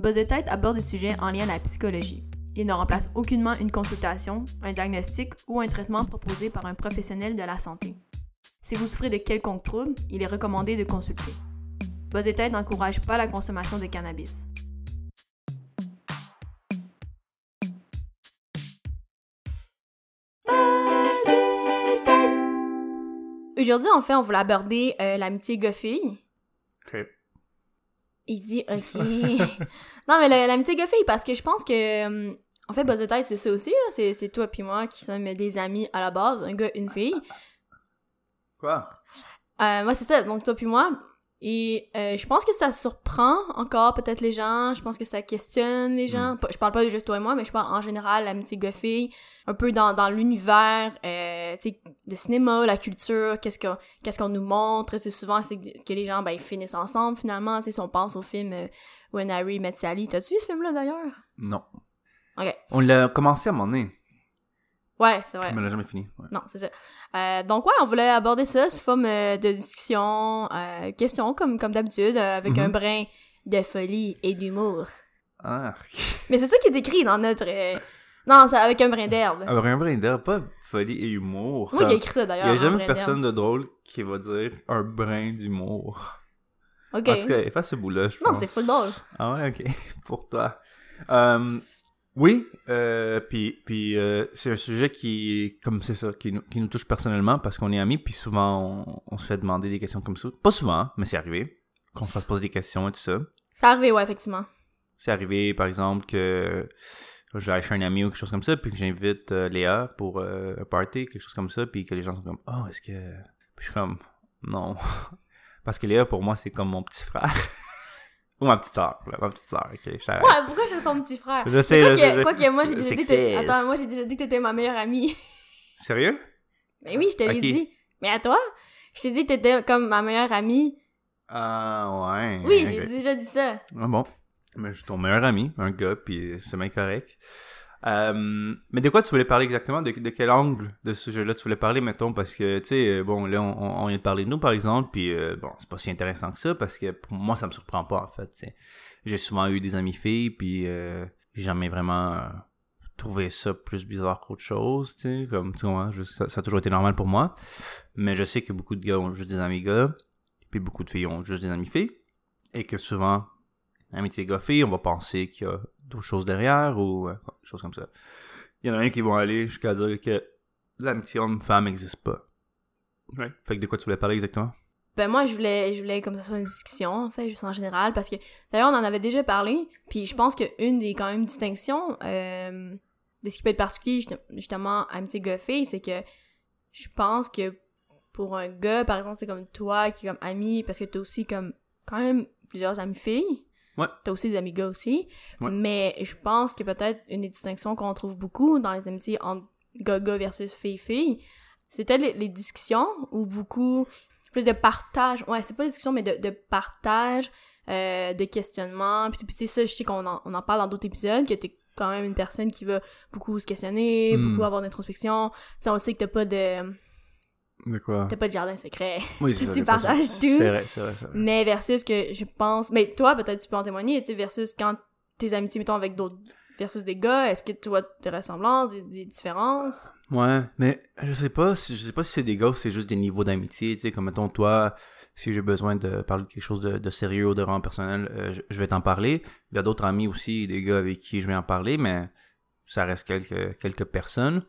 Buzz aborde des sujets en lien à la psychologie. Il ne remplace aucunement une consultation, un diagnostic ou un traitement proposé par un professionnel de la santé. Si vous souffrez de quelconque trouble, il est recommandé de consulter. Buzz n'encourage pas la consommation de cannabis. Aujourd'hui, en fait, on voulait aborder euh, l'amitié gars-fille. Il dit OK. non, mais la- l'amitié gars-fille, parce que je pense que. hum, En fait, Buzz de tête, c'est ça aussi. c'est toi puis moi qui sommes des amis à la base, un gars, une fille. Quoi? Euh, moi, c'est ça. Donc, toi puis moi. Et euh, je pense que ça surprend encore peut-être les gens. Je pense que ça questionne les gens. Pas- Je parle pas de juste toi et moi, mais je parle en général l'amitié gars-fille. Un peu dans, dans l'univers, euh, tu sais, le cinéma, la culture, qu'est-ce qu'on qu'est-ce qu'on nous montre. C'est souvent c'est que les gens, ben, ils finissent ensemble finalement. Si on pense au film euh, When Harry Met Sally. T'as-tu vu ce film-là d'ailleurs? Non. Ok. On l'a commencé à un moment donné, Ouais, c'est vrai. mais on l'a jamais fini. Ouais. Non, c'est ça. Euh, donc ouais, on voulait aborder ça sous forme euh, de discussion, euh, question comme, comme d'habitude, euh, avec Mhm. un brin de folie et d'humour. Ah, Mais c'est ça qui est écrit dans notre... Non, c'est avec un brin d'herbe. Alors, un brin d'herbe, pas folie et humour. Moi qui ai écrit ça Il d'ailleurs. y a un jamais personne de drôle qui va dire un brin d'humour. d'herbe. En Ok. tout cas, efface ce bout-là, je Non, pense. c'est full drôle. Ah ouais, ok. Pour toi. Euh, oui, euh, puis, puis euh, c'est un sujet qui, comme c'est ça, qui nous, qui nous touche personnellement parce qu'on est amis, puis souvent on, on se fait demander des questions comme ça. Pas souvent, mais c'est arrivé qu'on se fasse poser des questions et tout ça. C'est arrivé, ouais, effectivement. C'est arrivé, par exemple, que je vais chez un ami ou quelque chose comme ça, puis que j'invite euh, Léa pour un party, quelque chose comme ça, puis que les gens sont comme, oh, est-ce que. Puis je suis comme, non. Parce que Léa, pour moi, c'est comme mon petit frère. Ou ma petite soeur, ma petite soeur, ok. je. Ouais, pourquoi j'ai ton petit frère? Je sais, quoi, je que, je- quoi que moi, j'ai déjà dit que t'étais... Attends, moi, j'ai déjà dit que t'étais ma meilleure amie. Sérieux? Mais oui, je te l'ai dit. Mais à toi? Je t'ai dit que t'étais comme ma meilleure amie. Ah, ouais. Oui, j'ai déjà dit ça. Ah bon. Mais je suis ton meilleur ami, un gars, puis c'est bien correct. Euh, mais de quoi tu voulais parler exactement? De, quel angle de ce sujet-là tu voulais parler, mettons? Parce que, tu sais, euh, bon, là, on, vient de parler de nous, par exemple, puis euh, bon, c'est pas si intéressant que ça, parce que pour moi, ça me surprend pas, en fait. J'ai souvent eu des amis filles, puis j'ai jamais vraiment trouvé ça plus bizarre qu'autre chose, tu sais, comme, tu vois, ça a toujours été normal pour moi. Mais je sais que beaucoup de gars ont juste des amis gars, puis beaucoup de filles ont juste des amis filles, et que souvent, amitié gars-fille, on va penser qu'il y a d'autres choses derrière ou euh, des choses comme ça. Il y en a un qui vont aller jusqu'à dire que l'amitié homme-femme n'existe pas. Ouais. Fait que de quoi tu voulais parler exactement? Ben moi, je voulais, je voulais comme ça soit une discussion, en fait, juste en général, parce que d'ailleurs, on en avait déjà parlé, puis je pense qu'une des quand même distinctions euh, de ce qui peut être particulier, juste- justement, amitié gars-fille, c'est que je pense que pour un gars, par exemple, c'est comme toi qui est comme ami, parce que t'as aussi comme quand même plusieurs amis filles. Ouais. T'as aussi des amis gars aussi. Ouais. Mais je pense que peut-être une des distinctions qu'on trouve beaucoup dans les amitiés entre gars-gars versus filles-filles, c'est peut-être les, les discussions ou beaucoup plus de partage. Ouais, c'est pas les discussions, mais de, de partage, euh, de questionnement. Puis, puis c'est ça, je sais qu'on en, on en parle dans d'autres épisodes, que t'es quand même une personne qui va beaucoup se questionner, Mm. beaucoup avoir d'introspection. Tu sais, on sait que t'as pas de, De quoi? t'as pas de jardin secret. Oui, Tu pas ça. partages tout. C'est vrai, c'est vrai, c'est vrai. Mais versus que je pense... Mais toi, peut-être tu peux en témoigner, tu sais, versus quand tes amitiés, mettons, avec d'autres... Versus des gars, est-ce que tu vois des ressemblances, des, des différences? Ouais, mais je sais pas si je sais pas si c'est des gars ou c'est juste des niveaux d'amitié, tu sais, comme mettons toi, si j'ai besoin de parler de quelque chose de, de sérieux ou de vraiment personnel, euh, je, je vais t'en parler. Il y a d'autres amis aussi, des gars avec qui je vais en parler, mais ça reste quelques quelques personnes.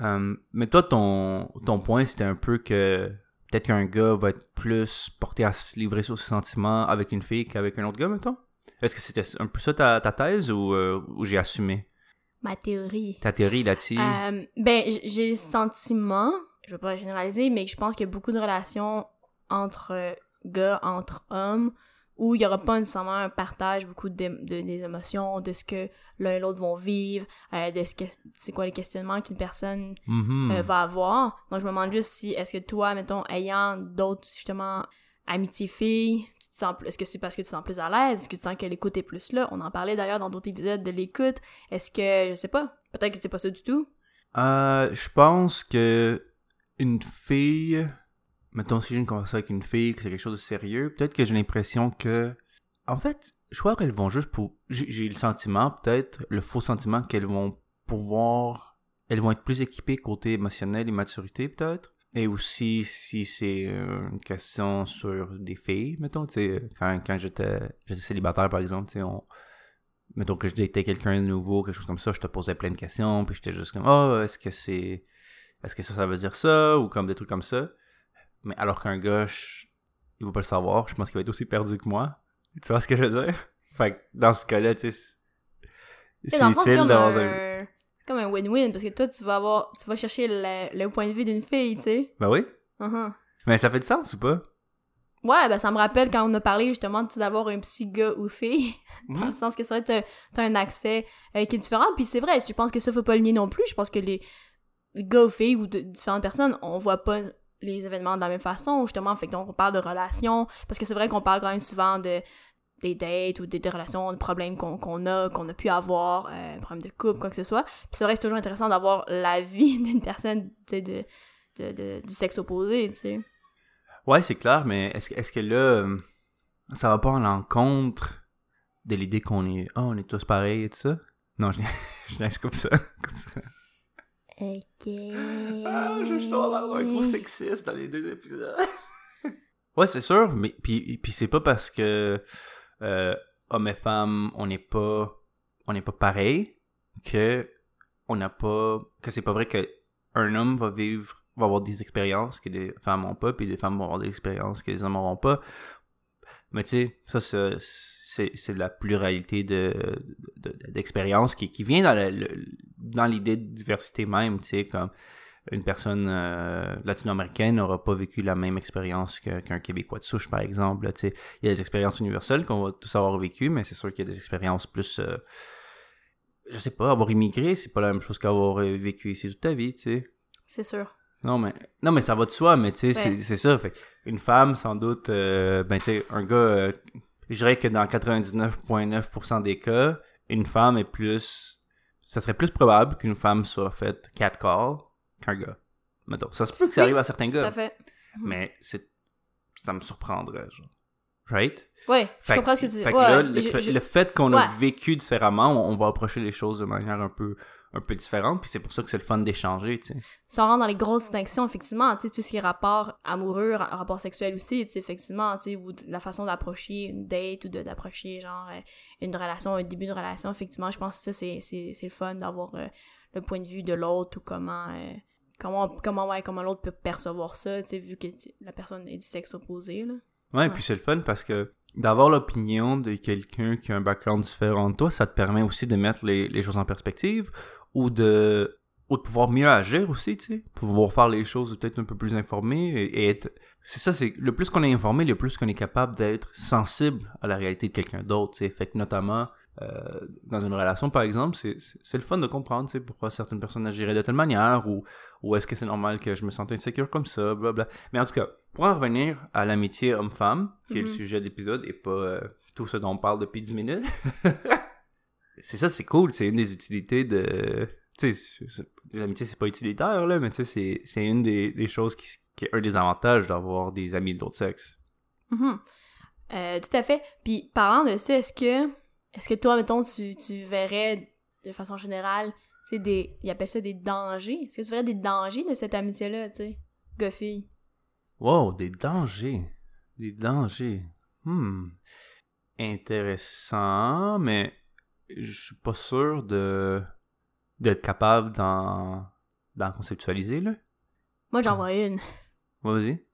Euh, mais toi, ton ton point, c'était un peu que peut-être qu'un gars va être plus porté à se livrer sur ses sentiments avec une fille qu'avec un autre gars, mettons? Est-ce que c'était un peu ça ta, ta thèse ou, euh, ou j'ai assumé? Ma théorie. ta théorie là-dessus? Euh, ben, j'ai le sentiment, je veux pas généraliser, mais je pense qu'il y a beaucoup de relations entre gars, entre hommes, où il y aura pas nécessairement un partage beaucoup de, de- des émotions, de ce que l'un et l'autre vont vivre, euh, de ce que c'est quoi les questionnements qu'une personne Mhm. euh, va avoir. Donc, je me demande juste si, est-ce que toi, mettons, ayant d'autres, justement, amitiés filles, tu te sens plus, est-ce que c'est parce que tu te sens plus à l'aise? Est-ce que tu sens que l'écoute est plus là? On en parlait d'ailleurs dans d'autres épisodes de l'écoute. Est-ce que, je sais pas, peut-être que c'est pas ça du tout? Euh, je pense que une fille, mettons si j'ai une conversation avec une fille, que c'est quelque chose de sérieux, peut-être que j'ai l'impression que, en fait, je crois qu'elles vont juste pour. J'ai le sentiment, peut-être, le faux sentiment qu'elles vont pouvoir. Elles vont être plus équipées côté émotionnel et maturité, peut-être. Et aussi, si c'est euh, une question sur des filles, mettons, tu sais, quand, quand j'étais célibataire, par exemple, tu sais, on. Mettons que je quelqu'un de nouveau, quelque chose comme ça, je te posais plein de questions, puis j'étais juste comme, oh, est-ce que c'est. Est-ce que ça, ça veut dire ça, ou comme des trucs comme ça. Mais alors qu'un gars, je- il va pas le savoir, je pense qu'il va être aussi perdu que moi. Tu vois ce que je veux dire? Fait que dans ce cas-là, tu sais, c'est utile comme d'avoir un... un... c'est comme un win-win, parce que toi, tu vas avoir... Tu vas chercher le, le point de vue d'une fille, tu sais. Ben oui. Uh-huh. Mais ça fait du sens ou pas? Ouais, ben ça me rappelle quand on a parlé justement d'avoir un petit gars ou fille, dans Mhm. le sens que c'est vrai t'as t'as un accès euh, qui est différent, puis c'est vrai, je pense que ça faut pas le nier non plus, je pense que les, les gars ou filles ou de, différentes personnes, on voit pas les événements de la même façon, justement, fait que donc on parle de relations, parce que c'est vrai qu'on parle quand même souvent de des dates ou des, relations, des problèmes qu'on a, qu'on a pu avoir, euh, problèmes de couple, quoi que ce soit, puis c'est vrai que c'est toujours intéressant d'avoir la vie d'une personne, tu de, de, de- du sexe opposé, tu sais. Ouais, c'est clair, mais est-ce que, est-ce que là, ça va pas en l'encontre de l'idée qu'on est, oh, on est tous pareils et tout ça? Non, je, je laisse comme ça. Ok. Ah, je suis dans l'air d'un gros sexiste dans les deux épisodes. ouais, c'est sûr, mais puis, puis c'est pas parce que euh, hommes et femmes, on n'est pas on n'est pas pareil que on n'a pas que c'est pas vrai que un homme va vivre va avoir des expériences que des femmes n'ont pas puis des femmes vont avoir des expériences que les hommes n'auront pas. Mais tu sais, ça c'est c'est de la pluralité de de- de- d'expériences qui qui vient dans le- dans l'idée de diversité même, tu sais comme une personne euh, latino-américaine n'aura pas vécu la même expérience qu'un Québécois de souche, par exemple. là, tu sais. Il y a des expériences universelles qu'on va tous avoir vécues, mais c'est sûr qu'il y a des expériences plus... euh, je sais pas, avoir immigré, c'est pas la même chose qu'avoir euh, vécu ici toute ta vie, tu sais. C'est sûr. Non, mais, non, mais ça va de soi, mais tu sais, c'est- Ouais. c'est ça. Fait, une femme, sans doute, euh, ben tu sais, un gars, je dirais que dans 99,9% des cas, une femme est plus... Ça serait plus probable qu'une femme soit faite catcall qu'un gars. Mettons. Ça se peut que ça arrive à certains Tout à gars, fait. mais c'est... Ça me surprendrait, genre. Right? Ouais, je comprends ce que tu dis. fait Ouais, là, ouais, l'expé- je- je- le fait qu'on a vécu différemment, on, on va approcher les choses de manière un peu, un peu différente, puis c'est pour ça que c'est le fun d'échanger, tu sais. Si on rentre dans les grosses distinctions, effectivement, tu sais, tout ce qui est rapport amoureux, ra- rapport sexuel aussi, tu sais, effectivement, tu sais, ou la façon d'approcher une date ou de- d'approcher, genre, euh, une relation, un début de relation, effectivement, je pense que ça, c'est c'est- c'est le fun d'avoir euh, le point de vue de l'autre ou comment, euh, comment, comment, ouais, comment l'autre peut percevoir ça, tu sais, vu que la personne est du sexe opposé, là. Ouais, Ouais. puis c'est le fun parce que d'avoir l'opinion de quelqu'un qui a un background différent de toi, ça te permet aussi de mettre les, les choses en perspective ou de, ou de pouvoir mieux agir aussi, tu sais. Pouvoir faire les choses peut-être un peu plus informé et, et être. C'est ça, c'est le plus qu'on est informé, le plus qu'on est capable d'être sensible à la réalité de quelqu'un d'autre, tu sais. Fait que notamment, euh, dans une relation, par exemple, c'est c'est- c'est le fun de comprendre, sais, pourquoi certaines personnes agiraient de telle manière ou, ou est-ce que c'est normal que je me sente insécure comme ça, blablabla. Mais en tout cas, pour en revenir à l'amitié homme-femme, qui est le Mhm. sujet de l'épisode et pas euh, tout ce dont on parle depuis 10 minutes, c'est ça, c'est cool, c'est une des utilités de... Tu sais, c'est- c'est- les amitiés, c'est pas utilitaire, là, mais tu sais, c'est- c'est une des, des choses qui, qui est un des avantages d'avoir des amis de l'autre sexe. Mhm. Euh, tout à fait. Puis parlant de ça, est-ce que est-ce que toi, mettons, tu, tu verrais de façon générale, tu sais, des. Ils appellent ça des dangers? Est-ce que tu verrais des dangers de cette amitié-là, tu sais? Gars-fille? Wow, des dangers. Des dangers. Hmm. Intéressant, mais je suis pas sûr de d'être capable d'en d'en conceptualiser, là. Moi, j'en vois une. Vas-y.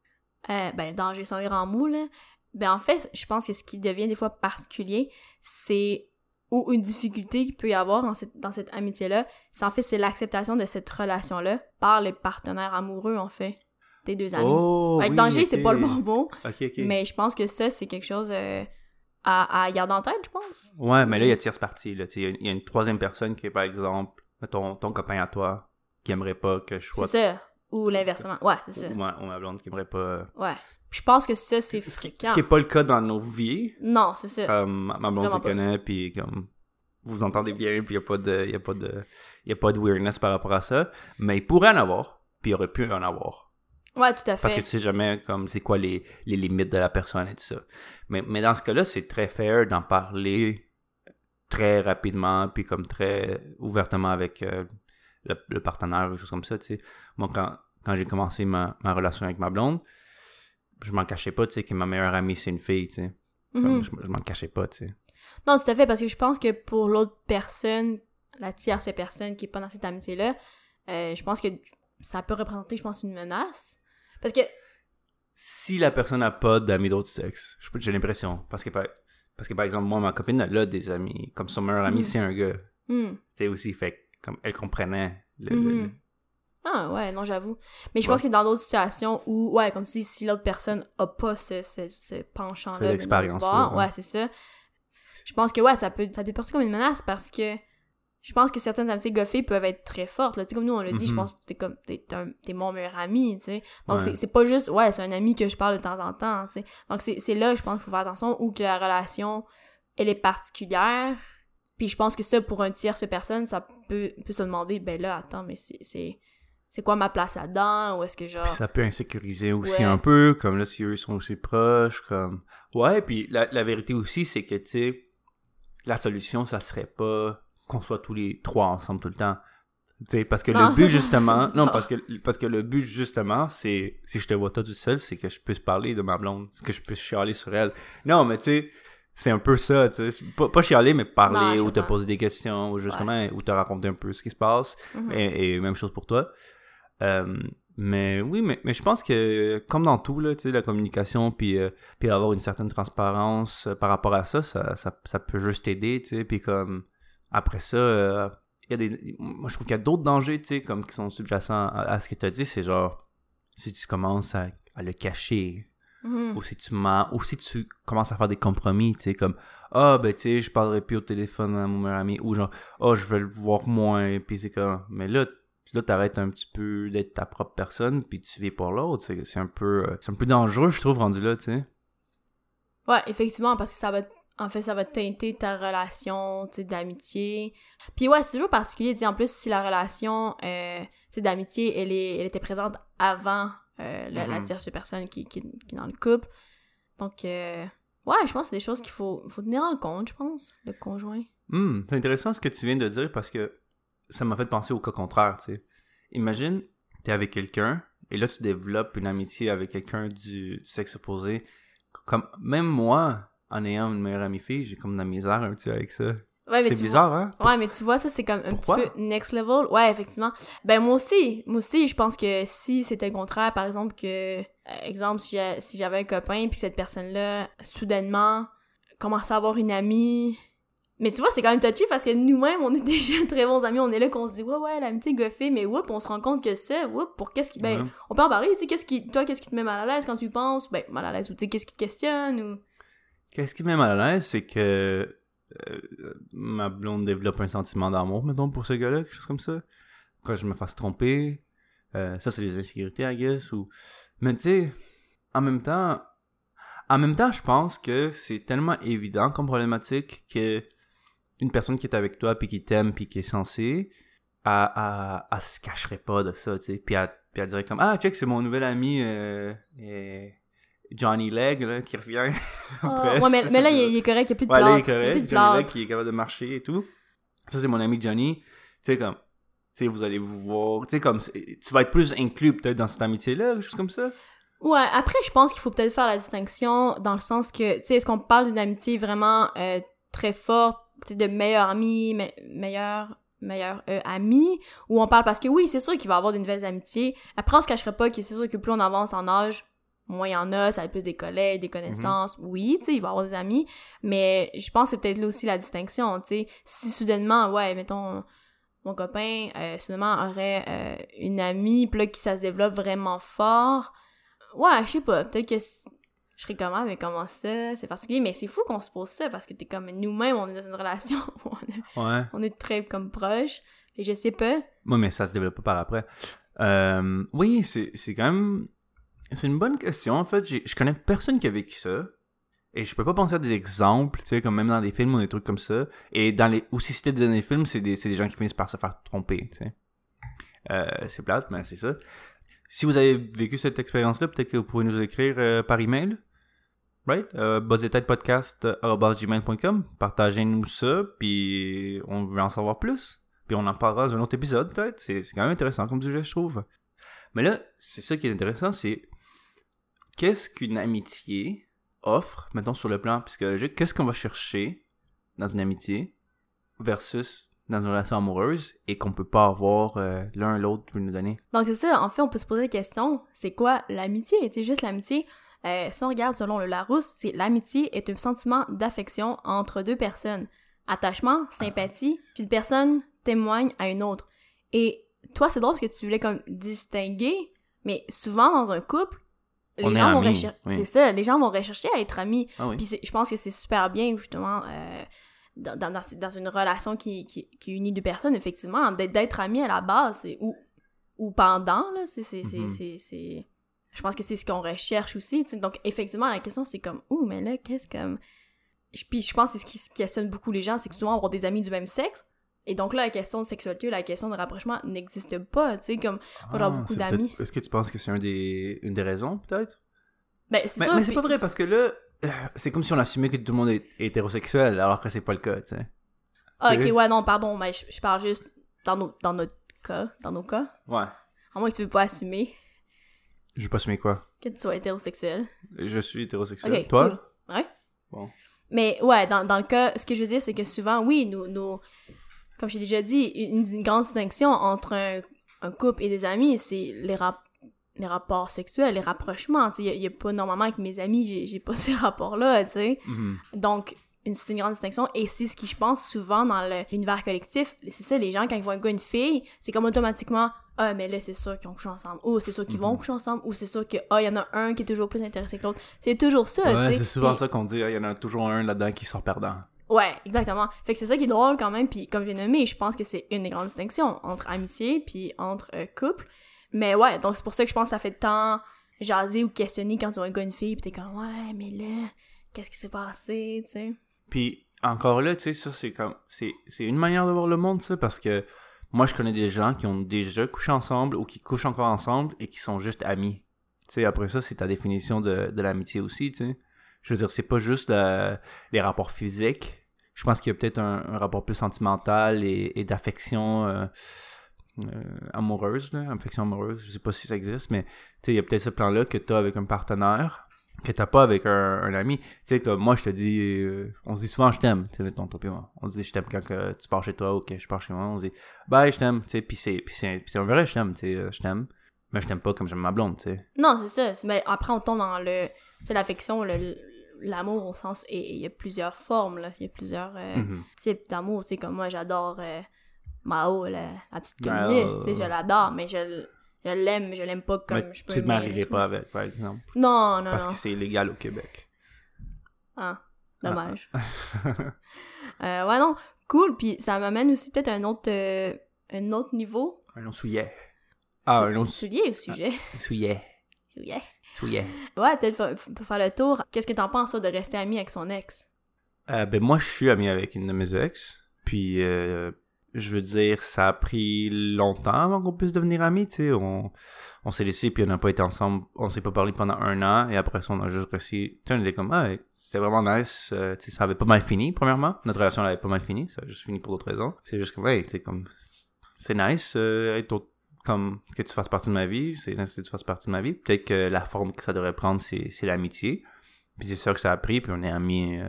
Euh, ben, danger sans en mot, là. Ben, en fait, je pense que ce qui devient des fois particulier, c'est. ou une difficulté qu'il peut y avoir dans cette, dans cette amitié-là, c'est en fait, c'est l'acceptation de cette relation-là par les partenaires amoureux, en fait, des deux amis. Oh, oui, danger, c'est pas le bon mot, mais je pense que ça, c'est quelque chose euh, à, à garder en tête, je pense. Ouais, mais là, il y a tierce partie, là. Tu sais, Il y a- il y, a une troisième personne qui est, par exemple, ton, ton copain à toi, qui aimerait pas que je sois... C'est ça. Ou l'inversement. Ouais, c'est ça. Ou ma, ou ma blonde qui aimerait pas... Ouais. Je pense que ça, c'est Ce qui, fréquent. ce qui est pas le cas dans nos vies. Non, c'est ça. Comme ma blonde te connaît, puis comme vous entendez bien, puis il y a pas de, y a pas de, y a pas de weirdness par rapport à ça. Mais il pourrait en avoir, puis il aurait pu en avoir. Ouais, tout à fait. Parce que tu sais jamais comme c'est quoi les, les limites de la personne et tout ça. Mais, mais dans ce cas-là, c'est très fair d'en parler très rapidement, puis comme très ouvertement avec euh, le, le, partenaire ou des choses comme ça, tu sais. Moi, quand, quand j'ai commencé ma, ma relation avec ma blonde, je m'en cachais pas, tu sais, que ma meilleure amie, c'est une fille, tu sais. Mhm. Je, je m'en cachais pas, tu sais. Non, tout à fait, parce que je pense que pour l'autre personne, la tierce personne qui est pas dans cette amitié-là, euh, je pense que ça peut représenter, je pense, une menace. Parce que... Si la personne n'a pas d'amis d'autre sexe, j'ai l'impression. Parce que, par, parce que, par exemple, moi, ma copine, elle a des amis. Comme son meilleur ami, Mm. c'est un gars. hmm. Tu sais, aussi, fait comme elle comprenait le- le- Mhm. Ah ouais, non, j'avoue. Mais je Ouais. pense que dans d'autres situations où, ouais, comme tu dis, si l'autre personne a pas ce, ce, ce penchant-là, voir, ouais. ouais, c'est ça. Je pense que, ouais, ça peut, ça peut perçu comme une menace parce que je pense que certaines amitiés goffées peuvent être très fortes, là. Tu sais, comme nous, on l'a dit, je Mhm. pense que t'es comme, t'es, un- t'es mon meilleur ami, tu sais. Donc, Ouais. c'est, pas juste, ouais, c'est un ami que je parle de temps en temps, tu sais. Donc, c'est, c'est là, je pense qu'il faut faire attention, ou que la relation, elle est particulière. Puis je pense que ça, pour un tierce personne, ça peut, peut se demander, ben là, attends, mais c'est, c'est, quoi ma place là-dedans, ou est-ce que genre... Ça peut insécuriser aussi Ouais. un peu, comme là, si eux sont aussi proches, comme... Ouais, puis la, la vérité aussi, c'est que, tu sais, la solution, ça serait pas qu'on soit tous les trois ensemble tout le temps. Tu sais, parce que Non, le but, justement... Non, parce que, parce que le but, justement, c'est... Si je te vois toi tout seul, c'est que je puisse parler de ma blonde, que je puisse chialer sur elle. Non, mais tu sais... C'est un peu ça, tu sais. Pas, pas chialer, mais parler ou te poser des questions ou justement, ou te raconter un peu ce qui se passe. Mhm. Et, et même chose pour toi. Euh, mais oui, mais, mais je pense que comme dans tout, là, la communication, puis, euh, puis avoir une certaine transparence euh, par rapport à ça, ça, ça, ça peut juste sais, puis comme après ça, euh, il y a des, moi je trouve qu'il y a d'autres dangers, tu sais, comme qui sont sous-jacents à, à ce que tu as dit, c'est genre, si tu commences à, à le cacher, Mhm. ou si tu mens, ou si tu commences à faire des compromis, tu sais, comme ah ben tu sais, je parlerai plus au téléphone à mon meilleur ami, ou genre ah je vais le voir moins, puis c'est comme, mais là là t'arrêtes un petit peu d'être ta propre personne, puis tu vis pour l'autre, c'est un peu euh, c'est un peu dangereux je trouve rendu là, tu sais. Ouais, effectivement, parce que ça va, en fait, ça va teinter ta relation, tu sais, d'amitié. Puis ouais, c'est toujours particulier, tu en plus, si la relation, euh, tu sais, d'amitié, elle, est, elle était présente avant euh, la, la Mhm. tierce personne qui, qui, qui est dans le couple. Donc, euh, ouais, je pense que c'est des choses qu'il faut, faut tenir en compte, je pense, le conjoint. Hmm, c'est intéressant ce que tu viens de dire parce que ça m'a fait penser au cas contraire, tu sais. Imagine, t'es avec quelqu'un et là tu développes une amitié avec quelqu'un du sexe opposé. Comme même moi, en ayant une meilleure amie fille, j'ai comme de la misère un petit peu avec ça. Ouais, mais C'est tu bizarre, hein? Vois, ouais, mais tu vois, ça, c'est comme un Pourquoi? petit peu next level. Ouais, effectivement. Ben, moi aussi, moi aussi, je pense que si c'était le contraire, par exemple, que, euh, exemple, si j'avais un copain, puis que cette personne-là, soudainement, commençait à avoir une amie. Mais tu vois, c'est quand même touchy parce que nous-mêmes, on est déjà très bons amis. On est là qu'on se dit, ouais, ouais, l'amitié goffée, mais whoop, on se rend compte que ça, whoop, pour qu'est-ce qui. Ben, Ouais. on peut en parler, tu sais, qu'est-ce qui. Toi, qu'est-ce qui te met mal à l'aise quand tu y penses? Ben, mal à l'aise, ou tu sais, qu'est-ce qui te questionne, ou? Qu'est-ce qui me met mal à l'aise, c'est que euh, ma blonde développe un sentiment d'amour, mettons, pour ce gars-là, quelque chose comme ça. Quand je me fasse tromper, euh, ça c'est des insécurités, I guess, ou... Mais tu sais, en même temps, en même temps, je pense que c'est tellement évident comme problématique que une personne qui est avec toi, puis qui t'aime, puis qui est censée, elle, elle, elle se cacherait pas de ça, tu sais. Puis elle, puis elle dirait comme, ah, check, c'est mon nouvel ami, euh, euh, Johnny Leg, là, qui revient. Ah, Après, ouais, mais, là, il est, correct, il n'y a plus de Ouais, là, il est plâtre. Il y a plus correct. de Johnny Leg qui est capable de marcher et tout. Ça, c'est mon ami Johnny. Tu sais, comme, tu sais, vous allez vous voir. Tu sais, comme, tu vas être plus inclus peut-être dans cette amitié-là, quelque chose comme ça. Ouais, après, je pense qu'il faut peut-être faire la distinction dans le sens que, tu sais, est-ce qu'on parle d'une amitié vraiment euh, très forte, de meilleur ami, me- meilleur meilleur euh, ami, ou on parle parce que oui, c'est sûr qu'il va y avoir de nouvelles amitiés. Après, on se cacherait pas que c'est sûr que plus on avance en âge, moins il y en a, ça va être plus des collègues, des connaissances. Oui, tu sais, il va y avoir des amis, mais je pense que c'est peut-être là aussi la distinction, tu sais. Si soudainement, ouais, mettons, mon copain, euh, soudainement aurait euh, une amie, puis là, qui ça se développe vraiment fort, Ouais, je sais pas. Peut-être que je serais comment, mais comment ça? C'est particulier, mais c'est fou qu'on se pose ça parce que t'es comme nous-mêmes, on est dans une relation où on est, Ouais. on est très comme proches. Et je sais pas. Moi, mais ça se développe pas par après. Euh, oui, c'est c'est quand même... C'est une bonne question, en fait. J'ai- Je connais personne qui a vécu ça. Et je peux pas penser à des exemples, tu sais, comme même dans des films ou des trucs comme ça. Et dans les... Ou si c'était dans des films, c'est des, c'est des gens qui finissent par se faire tromper, tu sais. Euh, c'est plate, mais c'est ça. Si vous avez vécu cette expérience-là, peut-être que vous pouvez nous écrire euh, par email. Right? Euh. Partagez-nous ça, puis on veut en savoir plus. Puis on en parlera dans un autre épisode, peut-être. C'est quand même intéressant comme sujet, je trouve. Mais là, c'est ça qui est intéressant, c'est qu'est-ce qu'une amitié offre, mettons sur le plan psychologique, qu'est-ce qu'on va chercher dans une amitié versus dans une relation amoureuse et qu'on peut pas avoir euh, l'un l'autre peut nous donner. Donc c'est ça, en fait, on peut se poser la question, c'est quoi l'amitié? C'est juste l'amitié. Euh, si on regarde selon le Larousse, c'est l'amitié est un sentiment d'affection entre deux personnes. Attachement, sympathie, qu'une personne témoigne à une autre. Et toi, c'est drôle parce que tu voulais comme distinguer, mais souvent dans un couple, les On gens vont rechercher. oui. C'est ça, les gens vont rechercher à être amis. Ah oui. Puis je pense que c'est super bien, justement, euh, dans, dans, une relation qui, qui, qui unit deux personnes, effectivement, d'être amis à la base, ou, ou pendant, là, c'est... c'est- c'est- c'est- c'est- Je pense que c'est ce qu'on recherche aussi. Donc, effectivement, la question, c'est comme, ouh, mais là, qu'est-ce que... Je- Puis je pense que c'est ce qui questionne beaucoup les gens, c'est que souvent, avoir des amis du même sexe, et donc là, la question de sexualité, la question de rapprochement n'existe pas, tu sais, comme... J'ai Ah, beaucoup d'amis. Est-ce que tu penses que c'est un des, une des raisons, peut-être? Ben, c'est Mais, mais c'est puis- pas vrai, parce que là, c'est comme si on assumait que tout le monde est hétérosexuel, alors que c'est pas le cas, tu sais. Ah, ok, ouais, non, pardon, mais je, je parle juste dans, nos, dans notre cas, dans nos cas. Ouais. À moins que tu veux pas assumer Je vais pas assumer quoi? que tu sois hétérosexuel. Je suis hétérosexuel. Ok, Toi? cool. Ouais. Bon. Mais ouais, dans, dans le cas, ce que je veux dire, c'est que souvent, oui, nous, nous comme j'ai déjà dit, une, une grande distinction entre un, un couple et des amis, c'est les, rap- les rapports sexuels, les rapprochements. Il y, a pas normalement avec mes amis, j'ai- pas ces rapports-là, tu sais. Mhm. Donc, une- c'est une grande distinction. Et c'est ce qui, je pense, souvent dans l'univers collectif, c'est ça, les gens, quand ils voient un gars, une fille, c'est comme automatiquement, ah, mais là, c'est sûr qu'ils ont couché ensemble. Ou c'est sûr qu'ils vont Mhm. coucher ensemble. Ou c'est sûr que, ah, il y en a un qui est toujours plus intéressé que l'autre. C'est toujours ça, Ouais, c'est souvent ça qu'on dit. hein, Il y en a toujours un là-dedans qui sort perdant. Ouais, exactement. Fait que c'est ça qui est drôle quand même. Puis comme j'ai nommé, je pense que c'est une des grandes distinctions entre amitié puis entre euh, couple. Mais ouais, donc c'est pour ça que je pense que ça fait tant jaser ou questionner quand tu vois un gars une fille pis t'es comme ouais, mais là, qu'est-ce qui s'est passé, tu sais? Puis encore là, tu sais, ça c'est comme c'est une manière de voir le monde, ça, parce que moi je connais des gens qui ont déjà couché ensemble ou qui couchent encore ensemble et qui sont juste amis. Tu sais, après ça, c'est ta définition de, de l'amitié aussi, tu sais. Je veux dire, c'est pas juste les rapports physiques. Je pense qu'il y a peut-être un, rapport plus sentimental et, d'affection euh, amoureuse, là, affection amoureuse. Je sais pas si ça existe, mais tu sais, il y a peut-être ce plan-là que t'as avec un partenaire que t'as pas avec un, un ami. Tu sais, comme moi, je te dis, euh, on se dit souvent je t'aime, tu sais, mettons, toi pis moi. On se dit je t'aime quand que tu pars chez toi ou que je pars chez moi. On se dit bye, je t'aime, tu sais, pis c'est, pis c'est, pis c'est un vrai je t'aime, tu sais, euh, je t'aime. Mais je t'aime pas comme j'aime ma blonde, tu sais. Non, c'est ça. Mais après, on tombe dans le. C'est l'affection, le- l'amour au sens. Et il y a plusieurs formes, là. Il y a plusieurs euh, Mhm. types d'amour. Tu sais, comme moi, j'adore euh, Mao, la, la petite Ah, communiste. tu sais, euh, je l'adore, mais je, je l'aime, mais je l'aime pas comme Mais je peux tu te marierais pas avec, par exemple? Non, non, Parce non. que c'est illégal au Québec. Ah, dommage. euh, ouais, non, cool. Puis ça m'amène aussi peut-être à un autre, euh, un autre niveau. un autre souillet. Ah, un autre Soulier au sujet. souillet. Soulier. Souillet. Ouais, peut-être pour faire le tour. Qu'est-ce que t'en penses, toi, de rester ami avec son ex? Euh, ben moi je suis ami avec une de mes ex. Puis euh, je veux dire, ça a pris longtemps avant qu'on puisse devenir amis, tu sais. On, on s'est laissé puis on n'a pas été ensemble, on s'est pas parlé pendant un an et après ça on a juste réussi. Tu sais, on était comme ah, c'était vraiment nice. euh, tu sais, ça avait pas mal fini premièrement. Notre relation elle avait pas mal fini, ça a juste fini pour d'autres raisons. C'est juste comme ouais, tu sais comme c'est nice euh, être comme que tu fasses partie de ma vie, c'est nice que tu fasses partie de ma vie. Peut-être que la forme que ça devrait prendre c'est c'est l'amitié. Puis c'est sûr que ça a pris puis on est amis euh,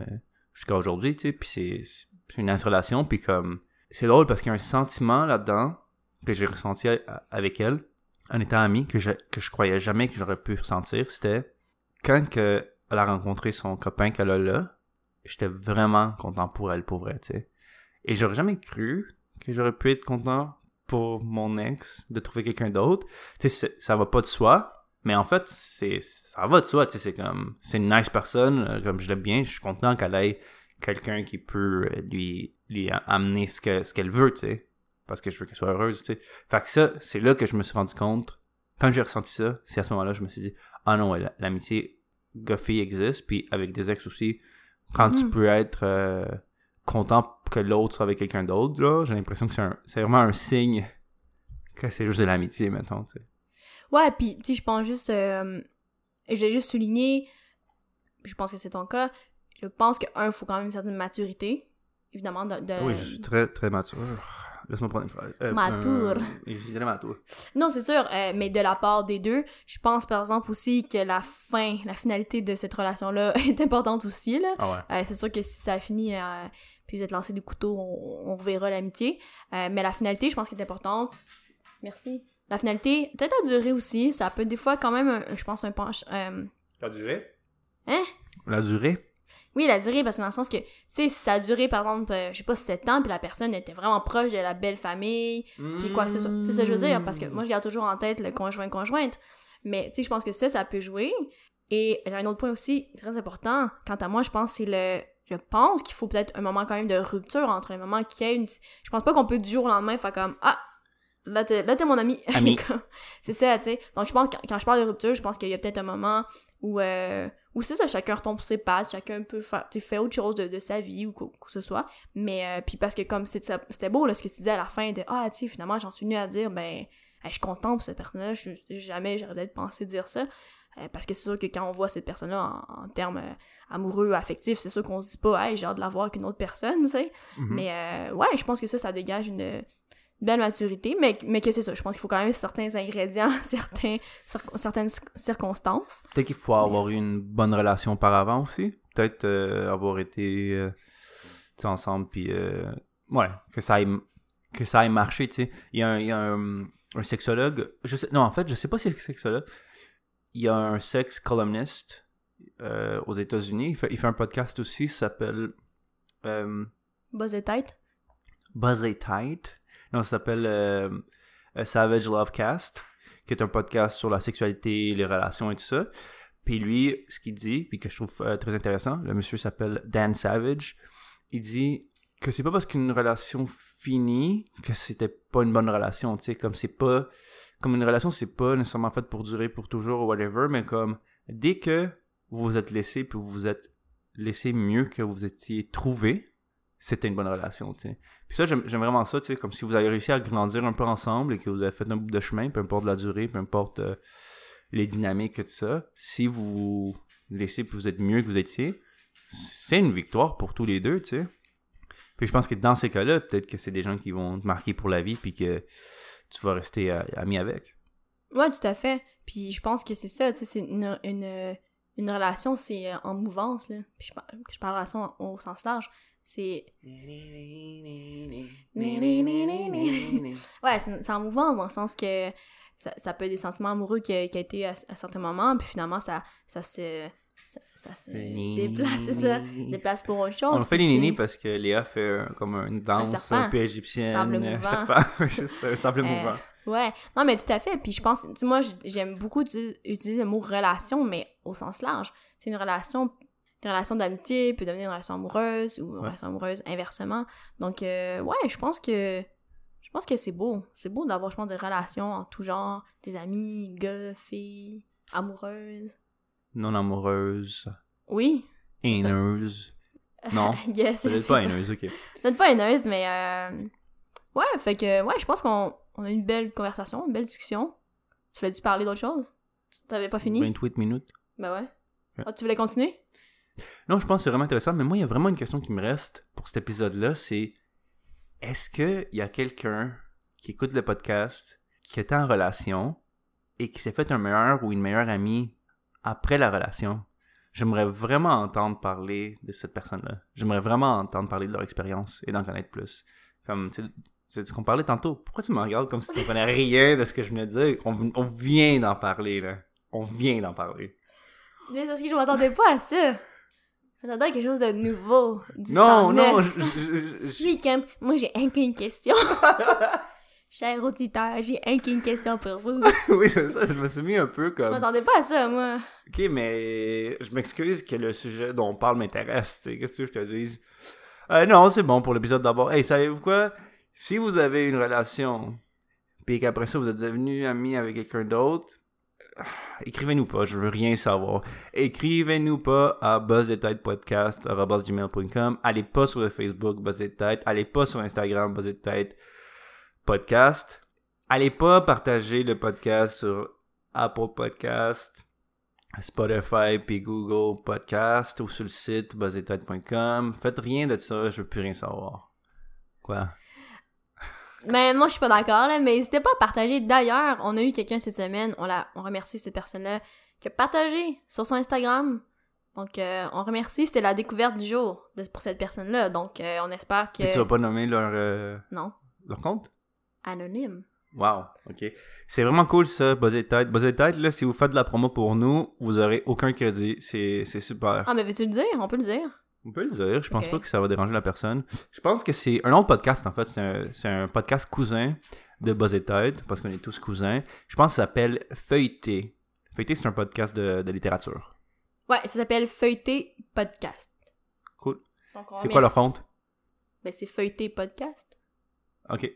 jusqu'à aujourd'hui, tu sais, puis c'est c'est une nice relation, puis comme c'est drôle parce qu'il y a un sentiment là-dedans que j'ai ressenti avec elle en étant amie que je que croyais jamais que j'aurais pu ressentir, c'était quand que elle a rencontré son copain qu'elle a là, j'étais vraiment content pour elle pour vrai, tu sais. Et j'aurais jamais cru que j'aurais pu être content pour mon ex de trouver quelqu'un d'autre. Tu sais, ça va pas de soi, mais en fait, c'est ça va de soi, tu sais, c'est comme c'est une nice personne, euh, comme je l'aime bien, je suis content qu'elle ait quelqu'un qui peut euh, lui lui amener ce que ce qu'elle veut, tu sais, parce que je veux qu'elle soit heureuse, tu sais. Fait que ça, c'est là que je me suis rendu compte quand j'ai ressenti ça, c'est à ce moment-là je me suis dit ah non, ouais, l'amitié gars-fille existe, puis avec des ex aussi, quand tu Mhm. peux être euh, content que l'autre soit avec quelqu'un d'autre, là, j'ai l'impression que c'est un- c'est vraiment un signe que c'est juste de l'amitié, mettons, tu sais. Ouais, puis, tu sais, je pense juste. euh, je vais juste souligner, je pense que c'est ton cas, je pense que, un, il faut quand même une certaine maturité, évidemment, de. de- Oui, je suis très, très mature. Laisse-moi prendre une phrase. Euh, Mature. euh, mature. Non, c'est sûr, euh, mais de la part des deux, je pense par exemple aussi que la fin, la finalité de cette relation-là est importante aussi, là. Ah ouais. Euh, c'est sûr que si ça finit, euh, puis vous êtes lancé des couteaux, on, on reverra l'amitié. Euh, mais la finalité, je pense qu'elle est importante. Merci. La finalité, peut-être la durée aussi, ça peut des fois quand même, je pense, un penche. euh, La durée? Hein? La durée? Oui, la durée, parce que dans le sens que, tu sais, si ça a duré, par exemple, euh, je sais pas, 7 ans, puis la personne était vraiment proche de la belle famille, puis quoi que ce soit. C'est ça que je veux dire, parce que moi, je garde toujours en tête le conjoint-conjointe. Mais, tu sais, je pense que ça, ça peut jouer. Et j'ai un autre point aussi très important. Quant à moi, je pense c'est le... Je pense qu'il faut peut-être un moment quand même de rupture entre un moment qui a une... Je pense pas qu'on peut du jour au lendemain faire comme « Ah, là, t'es là, t'es mon ami. » Ami. c'est ça, tu sais. Donc, je pense que quand je parle de rupture, je pense qu'il y a peut-être un moment où... Euh, où c'est ça, chacun retombe sur ses pattes, chacun peut faire, fait autre chose de, de sa vie ou quoi que ce soit. Mais, euh, puis parce que comme c'était beau, là, ce que tu disais à la fin de, ah, tu sais, finalement, j'en suis venue à dire, ben, je suis contente pour cette personne-là, jamais j'aurais peut-être pensé dire ça. Euh, parce que c'est sûr que quand on voit cette personne-là en, en termes euh, amoureux, affectifs, c'est sûr qu'on se dit pas, hey, j'ai hâte de la voir qu'une autre personne, tu sais. Mhm. Mais, euh, ouais, je pense que ça, ça dégage une belle maturité, mais, mais que c'est ça, je pense qu'il faut quand même certains ingrédients, certains, cir- certaines circonstances. Peut-être qu'il faut avoir eu une bonne relation auparavant aussi. Peut-être euh, avoir été euh, ensemble, puis euh, ouais, que ça ait, que ça ait marché, tu sais. Il y a, un, il y a un, un sexologue, je sais, non, en fait, je sais pas si c'est sexologue. Il y a un sex columniste euh, aux États-Unis. Il fait, il fait un podcast aussi, s'appelle euh, Buzz et tête. Buzz It Tight. Ça s'appelle euh, Savage Love Cast, qui est un podcast sur la sexualité, les relations et tout ça. Puis lui, ce qu'il dit, puis que je trouve euh, très intéressant, le monsieur s'appelle Dan Savage, il dit que c'est pas parce qu'une relation finit que c'était pas une bonne relation, tu sais, comme c'est pas comme une relation c'est pas nécessairement faite pour durer pour toujours ou whatever, mais comme dès que vous vous êtes laissé puis vous vous êtes laissé mieux que vous étiez trouvé, c'était une bonne relation, tu sais. Puis ça, j'aime vraiment ça, tu sais, comme si vous avez réussi à grandir un peu ensemble et que vous avez fait un bout de chemin, peu importe la durée, peu importe euh, les dynamiques et tout ça. Si vous laissez puis vous êtes mieux que vous étiez, c'est une victoire pour tous les deux, tu sais. Puis je pense que dans ces cas-là, peut-être que c'est des gens qui vont te marquer pour la vie puis que tu vas rester euh, ami avec. Ouais, tout à fait. Puis je pense que c'est ça, tu sais, c'est une, une, une relation, c'est euh, en mouvance, là. Puis je parle, je parle relation au sens large. C'est. Ouais, c'est en mouvance dans le sens que ça, ça peut être des sentiments amoureux qui, qui a été à, à certains moments, puis finalement, ça, ça se. Ça, ça se déplace, c'est ça. Déplace pour autre chose. On fait les ninis parce que Léa fait comme une danse un, peu égyptienne. Sable mouvant. c'est ça, un sable Euh, mouvant. Ouais, non, mais tout à fait. Puis je pense, moi, j'aime beaucoup utiliser le mot relation, mais au sens large. C'est une relation, une relation d'amitié peut devenir une relation amoureuse ou une Ouais. relation amoureuse inversement. Donc, euh, ouais, je pense que, je pense que c'est beau. C'est beau d'avoir, je pense, des relations en tout genre, des amis, gars, filles, amoureuses. Non amoureuse. Oui. Haineuse. Non? yes, Peut-être pas haineuse, ok. Peut-être pas haineuse, mais euh... ouais, fait que ouais, je pense qu'on on a une belle conversation, une belle discussion. Tu voulais-tu parler d'autre chose? Tu t'avais pas fini? 28 minutes. Ben ouais. Ouais. Ah, tu voulais continuer? Non, je pense que c'est vraiment intéressant, mais moi, il y a vraiment une question qui me reste pour cet épisode-là, c'est est-ce qu'il y a quelqu'un qui écoute le podcast, qui était en relation et qui s'est fait un meilleur ou une meilleure amie après la relation? J'aimerais vraiment entendre parler de cette personne-là. J'aimerais vraiment entendre parler de leur expérience et d'en connaître plus. Comme, c'est ce qu'on parlait tantôt. Pourquoi tu me regardes comme si tu ne comprenais rien de ce que je venais de dire? On, on vient d'en parler, là. On vient d'en parler. Mais c'est parce que je m'attendais pas à ça. Je m'attendais à quelque chose de nouveau. Du Non, non, je- je- je- je- moi j'ai un qu'une question. Cher auditeur, j'ai un qu'une question pour vous. oui, c'est ça, je me suis mis un peu Je comme... m'attendais pas à ça, moi. Ok, mais je m'excuse que le sujet dont on parle m'intéresse, tu sais, qu'est-ce que je te dise? Euh, non, c'est bon pour l'épisode d'abord. Hey, savez-vous quoi? Si vous avez une relation, puis qu'après ça vous êtes devenu ami avec quelqu'un d'autre, écrivez-nous pas, je veux rien savoir. Écrivez-nous pas à buzzetêtepodcast.com. Allez pas sur le Facebook Buzzetête, allez pas sur Instagram Buzzetête podcast. Allez pas partager le podcast sur Apple Podcast, Spotify puis Google Podcast ou sur le site buzzetête.com. Faites rien de ça, je veux plus rien savoir. Quoi? Mais moi, je suis pas d'accord, là, mais n'hésitez pas à partager. D'ailleurs, on a eu quelqu'un cette semaine, on, l'a, on remercie cette personne-là, qui a partagé sur son Instagram. Donc, euh, on remercie, c'était la découverte du jour de, pour cette personne-là. Donc, euh, on espère que... Et tu vas pas nommer leur, euh, Non, leur compte? anonyme. Wow, ok. C'est vraiment cool ça, Buzzer Tête. Buzzer Tête, là, si vous faites de la promo pour nous, vous aurez aucun crédit. C'est, c'est super. Ah, mais veux-tu le dire? On peut le dire. On peut le dire, je pense pas que ça va déranger la personne. Je pense que c'est un autre podcast en fait, c'est un, c'est un podcast cousin de Buzzer Tête, parce qu'on est tous cousins. Je pense que ça s'appelle Feuilleté. Feuilleté, c'est un podcast de, de littérature. Ouais, ça s'appelle Feuilleté Podcast. Cool. Donc, C'est quoi leur compte? Ben, c'est Feuilleté Podcast. Ok.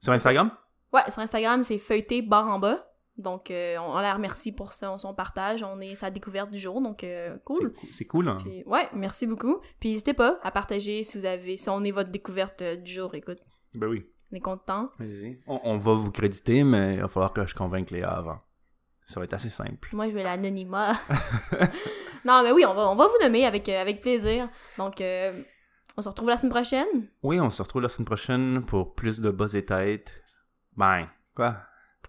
Sur Instagram? Ouais, sur Instagram, c'est Feuilleté barre en bas. Donc, euh, on, on la remercie pour son, son partage. On est sa découverte du jour, donc euh, cool. C'est cool, hein? Puis, ouais, merci beaucoup. Puis n'hésitez pas à partager si vous avez, si on est votre découverte euh, du jour. Écoute, Ben oui. on est content. Vas-y. On, on va vous créditer, mais il va falloir que je convainque Léa avant. Ça va être assez simple. Moi, je veux l'anonymat. non, mais oui, on va, on va vous nommer avec, euh, avec plaisir. Donc, euh, on se retrouve la semaine prochaine. Oui, on se retrouve la semaine prochaine pour plus de buzz et tête. Bye. Quoi?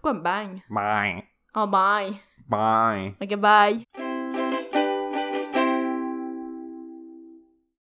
Pourquoi bang? Bye. Oh, bye. Bye. Ok, bye.